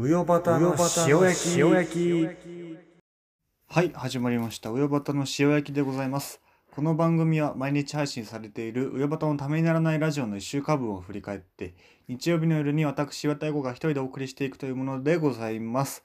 うよばたの塩焼き。焼き。はい始まりました。うよばたの塩焼きでございます。この番組は毎日配信されているうよばたのためにならないラジオの1週間分を振り返って日曜日の夜に私岩田英子が一人でお送りしていくというものでございます、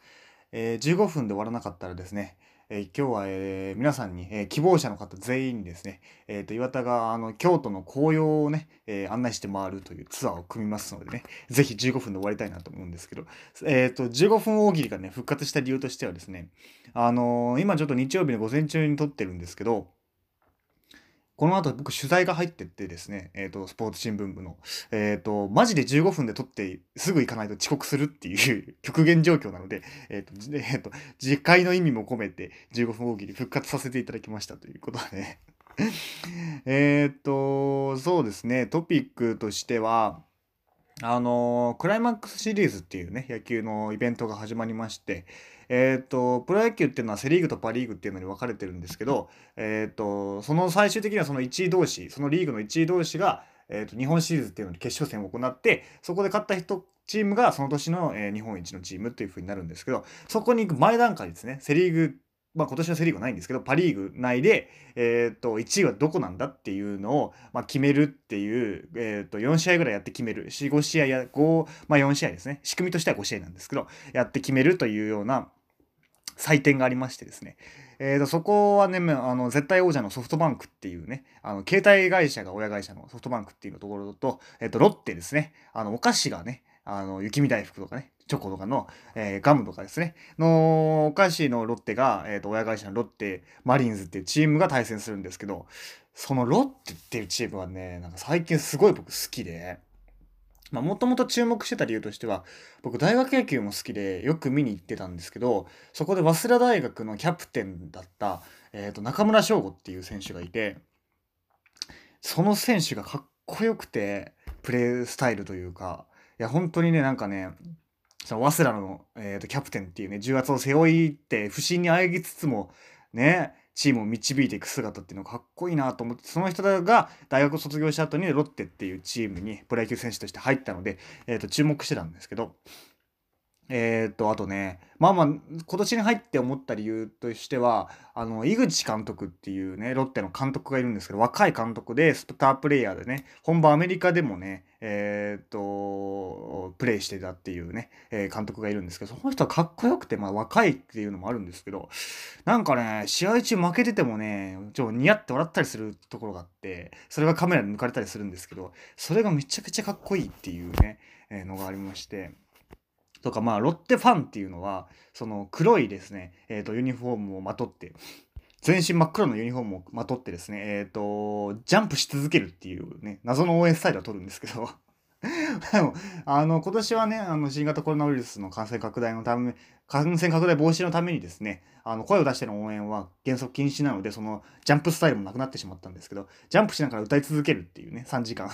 えー15分で終わらなかったらですねえ今日は、えー皆さんに、えー希望者の方全員にですね、えーと岩田があの京都の紅葉をね、えー案内して回るというツアーを組みますのでね、ぜひ15分で終わりたいなと思うんですけど、えっ、と、15分大喜利がね、復活した理由としてはですね、あの今ちょっと日曜日の午前中に撮ってるんですけど、この後僕取材が入ってってですね、えっ、と、スポーツ新聞部の、えっ、と、マジで15分で撮ってすぐ行かないと遅刻するっていう 極限状況なので、えっ、と、えっ、と、次回の意味も込めて15分大喜利復活させていただきましたということでね。えっと、そうですね、トピックとしては、あのクライマックスシリーズっていうね、野球のイベントが始まりまして、えっと、プロ野球っていうのはセ・リーグとパ・リーグっていうのに分かれてるんですけど、えっと、その最終的にはその1位同士、そのリーグの1位同士が、えっと、日本シリーズっていうのに決勝戦を行って、そこで勝った人、チームがその年の、え日本一のチームっていう風になるんですけど、そこに行く前段階ですね、セ・リーグ、まあ今年はセ・リーグはないんですけど、パ・リーグ内で、えっと、1位はどこなんだっていうのを、まあ、決めるっていう、えっと、4試合ぐらいやって決める。4、5試合や、5、まあ4試合ですね。仕組みとしては5試合なんですけど、やって決めるというような採点がありましてですね。えー、とそこはね、あの絶対王者のソフトバンクっていうね、あの携帯会社が親会社のソフトバンクっていうところと、えー、とロッテですね、あのお菓子がね、あの雪見大福とかね、チョコとかの、えーガムとかですね、のお菓子のロッテが、えー、と親会社のロッテマリンズっていうチームが対戦するんですけど、そのロッテっていうチームはね、なんか最近すごい僕好きで、まあもともと注目してた理由としては、僕大学野球も好きでよく見に行ってたんですけど、そこで早稲田大学のキャプテンだった、えー、と中村翔吾っていう選手がいてその選手がかっこよくてプレースタイルというかいや本当にねなんかねその早稲田の、えー、とキャプテンっていうね重圧を背負いって不審にあえぎつつもねチームを導いていく姿っていうのがかっこいいなと思ってその人が大学を卒業した後にロッテっていうチームにプロ野球選手として入ったので、えー、と注目してたんですけどえー、と、あとね、まあまあ、今年に入って思った理由としては、あの、井口監督っていうね、ロッテの監督がいるんですけど、若い監督で、スタープレイヤーでね、本場アメリカでもね、えー、っと、プレイしてたっていうね、えー監督がいるんですけど、その人はかっこよくて、まあ若いっていうのもあるんですけど、なんかね、試合中負けててもね、ちょっと、似合って笑ったりするところがあって、それがカメラに抜かれたりするんですけど、それがめちゃくちゃかっこいいっていうね、えのがありまして、とかまあロッテファンっていうのはその黒いですね、えー、とユニフォームをまとって全身真っ黒のユニフォームをまとってですねえっ、とジャンプし続けるっていうね謎の応援スタイルを取るんですけどでも あの今年はねあの新型コロナウイルスの感染拡大のため感染拡大防止のためにですねあの声を出しての応援は原則禁止なのでそのジャンプスタイルもなくなってしまったんですけどジャンプしながら歌い続けるっていうね3時間。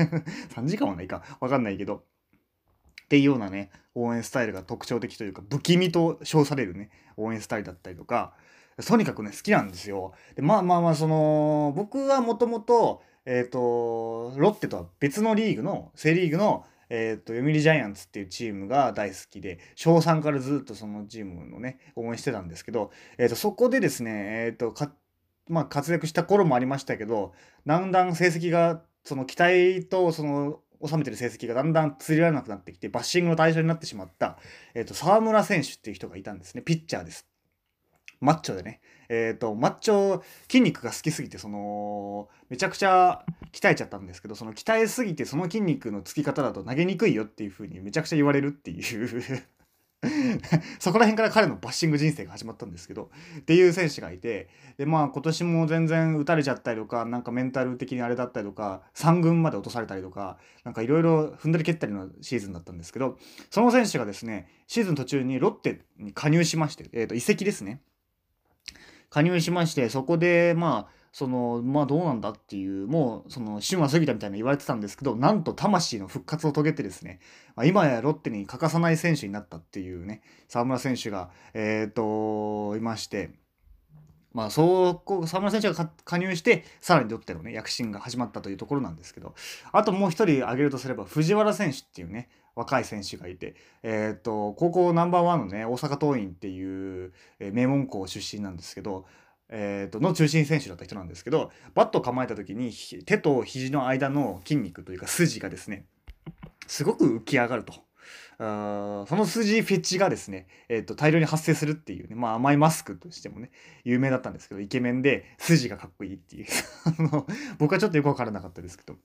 3時間はないか。わかんないけど。っていうようなね応援スタイルが特徴的というか不気味と称されるね応援スタイルだったりとかとにかくね好きなんですよ。でまあまあまあその僕はもともとえっ、とロッテとは別のリーグのセ・リーグのえー、と読売ジャイアンツっていうチームが大好きで小3からずっとそのチームのね応援してたんですけど、えー、とそこでですね、えーとかまあ、活躍した頃もありましたけどだんだん成績がその期待とその収めてる成績がだんだん釣りられなくなってきてバッシングの対象になってしまった、えー、と沢村選手っていう人がいたんですね。ピッチャーです。マッチョでね。えっ、とマッチョ筋肉が好きすぎてそのめちゃくちゃ鍛えちゃったんですけどその鍛えすぎてその筋肉のつき方だと投げにくいよっていう風にめちゃくちゃ言われるっていう そこら辺から彼のバッシング人生が始まったんですけどっていう選手がいてでまあ今年も全然打たれちゃったりとかなんかメンタル的にあれだったりとか3軍まで落とされたりとかなんかいろいろ踏んだり蹴ったりのシーズンだったんですけどその選手がですねシーズン途中にロッテに加入しまして、えー、と移籍ですね。加入しましてそこでまあそのまあどうなんだっていうもうその旬は過ぎたみたいな言われてたんですけどなんと魂の復活を遂げてですね、まあ、今やロッテに欠かさない選手になったっていうね沢村選手がえっ、といましてまあそうこ沢村選手が加入してさらにロッテのね躍進が始まったというところなんですけどあともう一人挙げるとすれば藤原選手っていうね若い選手がいて、えっ、と、高校ナンバーワンのね、大阪桐蔭っていう、名門校出身なんですけど、えー、との中心選手だった人なんですけどバット構えた時に手と肘の間の筋肉というか筋がですねすごく浮き上がると。あその筋フェチがですね、えー、と大量に発生するっていうね、まあ、甘いマスクとしてもね有名だったんですけどイケメンで筋がかっこいいっていう 僕はちょっとよく分からなかったですけど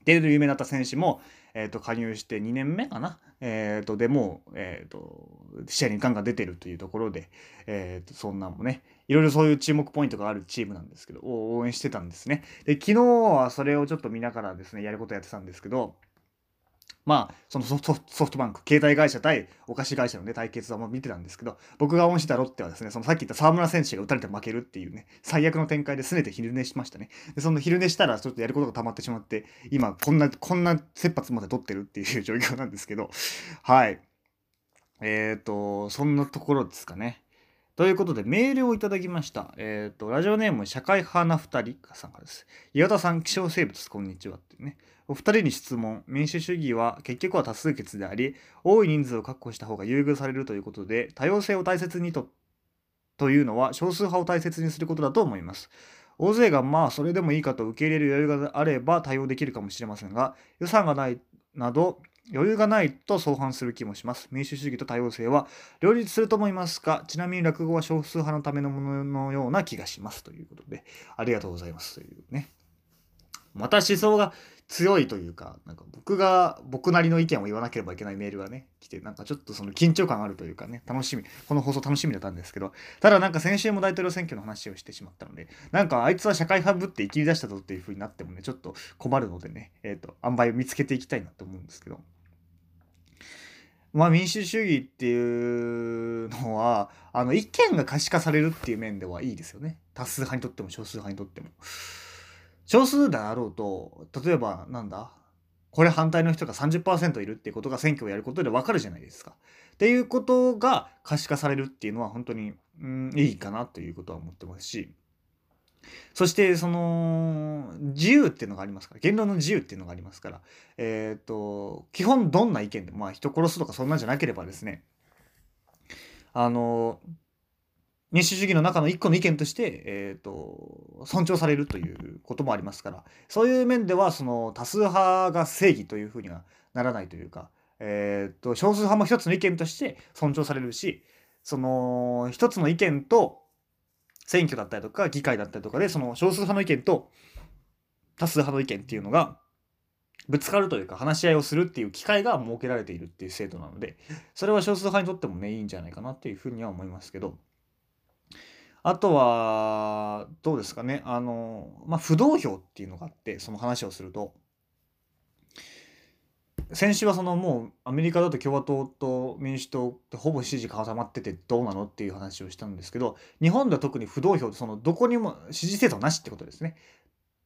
っていう有名だった選手も、えー、と加入して2年目かな、えー、とでも、えー、と試合にガンガン出てるというところで、えー、とそんなんもねいろいろそういう注目ポイントがあるチームなんですけど応援してたんですね。で昨日はそれをちょっと見ながらですねやることやってたんですけどまあそのソフトバンク携帯会社対お菓子会社のね対決はもう見てたんですけど僕が応援してたロッテはですねそのさっき言った沢村選手が打たれて負けるっていうね最悪の展開で拗ねて昼寝しましたねでその昼寝したらちょっとやることが溜まってしまって今こんなこんな切羽詰まって取ってるっていう状況なんですけどはいえっ、とそんなところですかねということで、メールをいただきました。えっ、と、ラジオネーム、社会派な二人さんからです。岩田さん、気象生物、こんにちは。ってね。お二人に質問。民主主義は結局は多数決であり、多い人数を確保した方が優遇されるということで、多様性を大切にと、というのは少数派を大切にすることだと思います。大勢がまあそれでもいいかと受け入れる余裕があれば対応できるかもしれませんが、予算がないなど余裕がないと相反する気もします。民主主義と多様性は両立すると思いますか？ちなみに落語は少数派のためのもののような気がしますということで、ありがとうございますというね。また思想が強いというか、なんか僕が僕なりの意見を言わなければいけないメールがね、来て、なんかちょっとその緊張感あるというかね、楽しみ、この放送楽しみだったんですけど、ただなんか先週も大統領選挙の話をしてしまったので、なんかあいつは社会派ぶって生きり出したぞっていう風になってもね、ちょっと困るのでね、えっ、と、塩梅を見つけていきたいなと思うんですけど。まあ民主主義っていうのはあの意見が可視化されるっていう面ではいいですよね多数派にとっても少数派にとっても少数であろうと例えばなんだこれ反対の人が30%いるっていうことが選挙をやることで分かるじゃないですか。っていうことが可視化されるっていうのは本当に、うん、いいかなということは思ってますし。そしてその自由っていうのがありますから言論の自由っていうのがありますからえっ、と基本どんな意見でもまあ人殺すとかそんなんじゃなければですねあの民主主義の中の一個の意見として、えー、と尊重されるということもありますからそういう面ではその多数派が正義というふうにはならないというか、えー、と少数派も一つの意見として尊重されるしその一つの意見と選挙だったりとか議会だったりとかでその少数派の意見と多数派の意見っていうのがぶつかるというか話し合いをするっていう機会が設けられているっていう制度なのでそれは少数派にとってもねいいんじゃないかなっていうふうには思いますけど。あとはどうですかねあのまあ不動票っていうのがあってその話をすると先週はそのもうアメリカだと共和党と民主党ってほぼ支持固まっててどうなのっていう話をしたんですけど日本では特に不動票ってそのどこにも支持政党なしってことですね。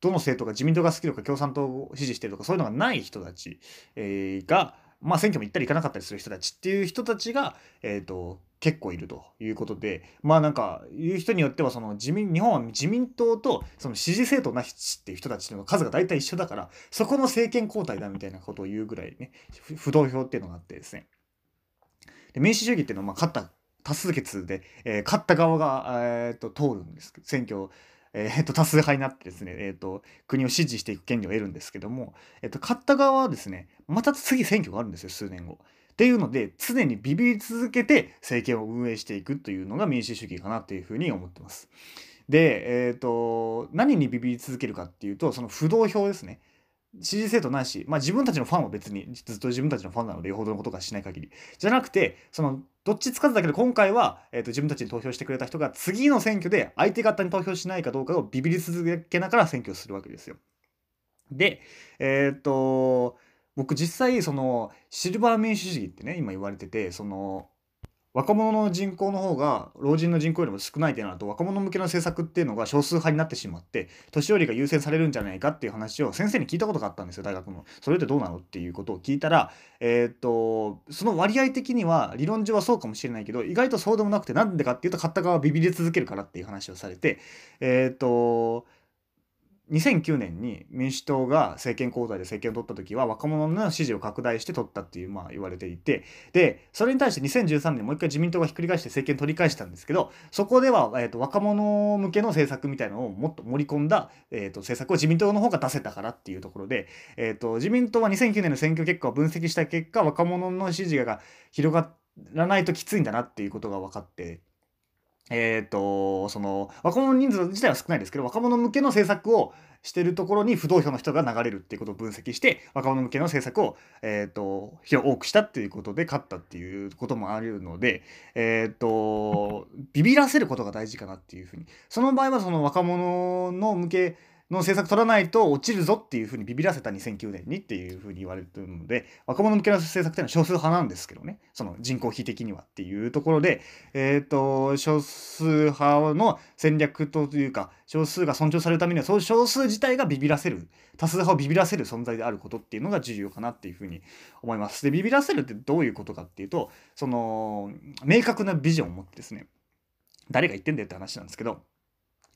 どの政党が自民党が好きとか共産党を支持してるとかそういうのがない人たち、えーが、まあ、選挙も行ったり行かなかったりする人たちっていう人たちが、えー、と結構いるということでまあなんかいう人によってはその自民日本は自民党とその支持政党なしっていう人たちの数が大体一緒だからそこの政権交代だみたいなことを言うぐらいね不動票っていうのがあってですね。で民主主義っていうのはまあ勝った多数決で、えー勝った側が、えー、と通るんです。選挙えー、と多数派になってですね、えー、と国を支持していく権利を得るんですけども、えー、と勝った側はですねまた次選挙があるんですよ数年後。っていうので常にビビり続けて政権を運営していくというのが民主主義かなというふうに思ってます。で、えー、と何にビビり続けるかっていうとその不動票ですね。支持政党ないし、まあ、自分たちのファンは別にずっと自分たちのファンなのでよほどのことがしない限りじゃなくてそのどっちつかずだけど今回は、えー、と自分たちに投票してくれた人が次の選挙で相手方に投票しないかどうかをビビり続けながら選挙するわけですよ。でえっ、と僕実際そのシルバー民主主義ってね今言われててその若者の人口の方が老人の人口よりも少ないってなると若者向けの政策っていうのが少数派になってしまって年寄りが優先されるんじゃないかっていう話を先生に聞いたことがあったんですよ大学の。それってどうなのっていうことを聞いたらえっ、とその割合的には理論上はそうかもしれないけど意外とそうでもなくてなんでかっていうと買った側はビビり続けるからっていう話をされてえっ、と2009年に民主党が政権交代で政権を取った時は若者の支持を拡大して取ったっていうまあ言われていてでそれに対して2013年もう一回自民党がひっくり返して政権取り返したんですけどそこでは、えー、と若者向けの政策みたいなのをもっと盛り込んだ、えー、と政策を自民党の方が出せたからっていうところで、えー、と自民党は2009年の選挙結果を分析した結果若者の支持が広がらないときついんだなっていうことが分かってえっ、ー、と、その、若者人数自体は少ないですけど、若者向けの政策をしてるところに不動票の人が流れるっていうことを分析して、若者向けの政策を、えっ、ー、と、多くしたっていうことで勝ったっていうこともあるので、えっ、ー、と、ビビらせることが大事かなっていうふうに。その場合はその若者の向け、の政策取らないと落ちるぞっていうふうにビビらせた2009年にっていうふうに言われてるので若者向けの政策っていうのは少数派なんですけどねその人口比的にはっていうところで、えっ、ー、と少数派の戦略というか少数が尊重されるためにはそういう少数自体がビビらせる多数派をビビらせる存在であることっていうのが重要かなっていうふうに思います。でビビらせるってどういうことかっていうとその明確なビジョンを持ってですね誰が言ってんだよって話なんですけど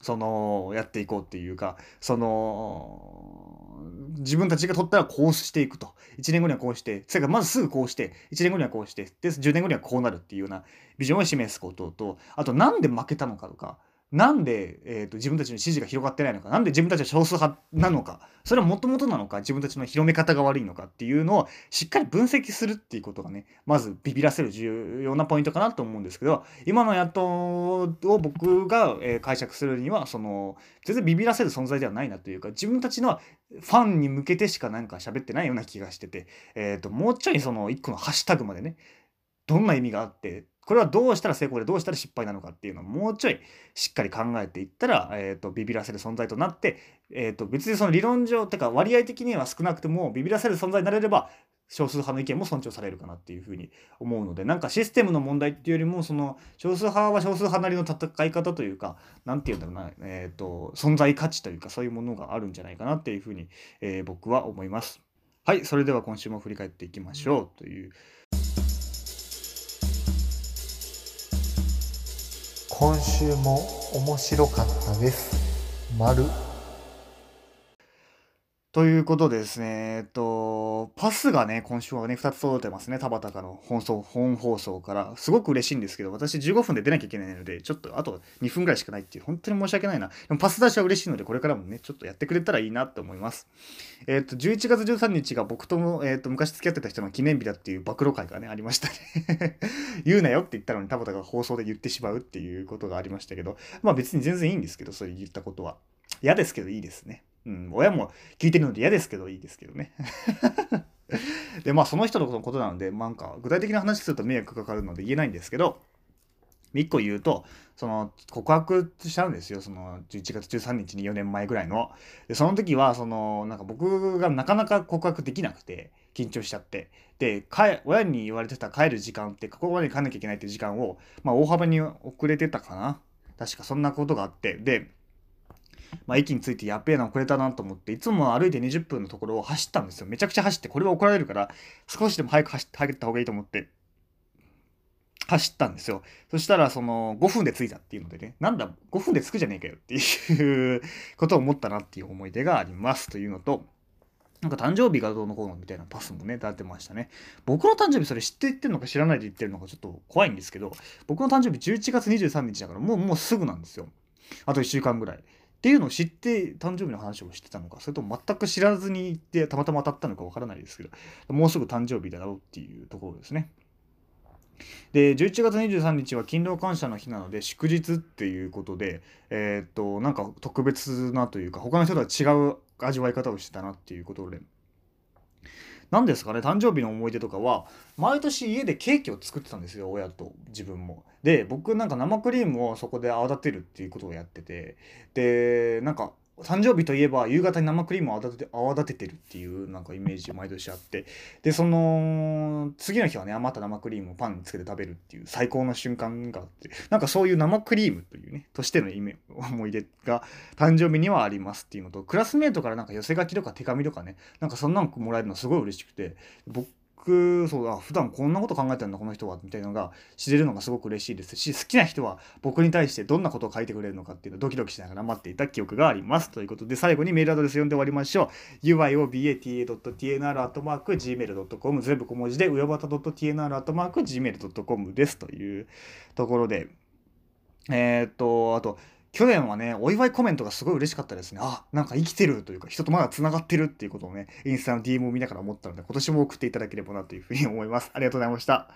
そのやっていこうっていうかその自分たちが取ったらこうしていくと。1年後にはこうしてそれからまずすぐこうして1年後にはこうしてで10年後にはこうなるっていうようなビジョンを示すこととあと何で負けたのかとかなんで、えーと、自分たちの支持が広がってないのかなんで自分たちは少数派なのかそれはもともとなのか自分たちの広め方が悪いのかっていうのをしっかり分析するっていうことがねまずビビらせる重要なポイントかなと思うんですけど今の野党を僕が、えー、解釈するにはその全然ビビらせる存在ではないなというか自分たちのファンに向けてしかなんか喋ってないような気がしてて、えーともうちょいその一個のハッシュタグまでねどんな意味があってこれはどうしたら成功でどうしたら失敗なのかっていうのをもうちょいしっかり考えていったら、えーと、ビビらせる存在となって、えーと、別にその理論上てか割合的には少なくてもビビらせる存在になれれば少数派の意見も尊重されるかなっていうふうに思うのでなんかシステムの問題っていうよりもその少数派は少数派なりの戦い方というか何て言うんだろうな、えーと、存在価値というかそういうものがあるんじゃないかなっていうふうに、えー、僕は思います。はいそれでは今週も振り返っていきましょうという。今週も面白かったです。丸ということでですね、えっと、パスがね、今週はね、2つ届いてますね、田畑の本送本放送から。すごく嬉しいんですけど、私15分で出なきゃいけないので、ちょっとあと2分ぐらいしかないっていう、本当に申し訳ないな。でもパス出しは嬉しいので、これからもね、ちょっとやってくれたらいいなって思います。えっと、11月13日が僕とも、えっと、昔付き合ってた人の記念日だっていう暴露会がね、ありましたね 言うなよって言ったのに田畑が放送で言ってしまうっていうことがありましたけど、まあ別に全然いいんですけど、そう言ったことは。嫌ですけどいいですね。うん、親も聞いてるので嫌ですけどいいですけどね。で、まあその人のことなので、なんか具体的な話すると迷惑かかるので言えないんですけど、一個言うと、その告白したんですよ、その11月13日に4年前ぐらいの。で、その時は、その、なんか僕がなかなか告白できなくて、緊張しちゃって。で、親に言われてた帰る時間って、ここまで帰んなきゃいけないって時間を、まあ大幅に遅れてたかな。確かそんなことがあって。で、まあ、駅に着いてやっべえな遅れたなと思っていつも歩いて20分のところを走ったんですよめちゃくちゃ走ってこれは怒られるから少しでも早く走って入った方がいいと思って走ったんですよそしたらその5分で着いたっていうのでねなんだ5分で着くじゃねえかよっていうことを思ったなっていう思い出がありますというのとなんか誕生日がどうのこうのみたいなパスもね、出てましたね。僕の誕生日それ知って言ってるのか知らないで言ってるのかちょっと怖いんですけど、僕の誕生日11月23日だからもうもうすぐなんですよ。あと1週間ぐらい。っていうのを知って誕生日の話をしてたのかそれとも全く知らずに行ってたまたま当たったのかわからないですけどもうすぐ誕生日だろうっていうところですね。で11月23日は勤労感謝の日なので祝日っていうことでえー、っとなんか特別なというか他の人とは違う味わい方をしてたなっていうことで何ですかね誕生日の思い出とかは毎年家でケーキを作ってたんですよ親と自分も。で僕なんか生クリームをそこで泡立てるっていうことをやっててでなんか誕生日といえば夕方に生クリームを泡立て泡立ててるっていうなんかイメージ毎年あって。でその次の日はね余った生クリームをパンにつけて食べるっていう最高の瞬間があって。なんかそういう生クリームというねとしてのイメ思い出が誕生日にはありますっていうのとクラスメートからなんか寄せ書きとか手紙とかねなんかそんなのもらえるのすごい嬉しくて。僕僕そうだ普段こんなこと考えてるんだこの人はみたいなのが知れるのがすごく嬉しいですし好きな人は僕に対してどんなことを書いてくれるのかっていうのをドキドキしながら待っていた記憶がありますということで最後にメールアドレス読んで終わりましょう。uiobata.tnr.gmail.com 全部小文字でうよばた .tnr.gmail.com ですというところでえー、っとあと去年はね、お祝いコメントがすごい嬉しかったですね。あ、なんか生きてるというか、人とまだ繋がってるっていうことをね、インスタの DM を見ながら思ったので、今年も送っていただければなというふうに思います。ありがとうございました。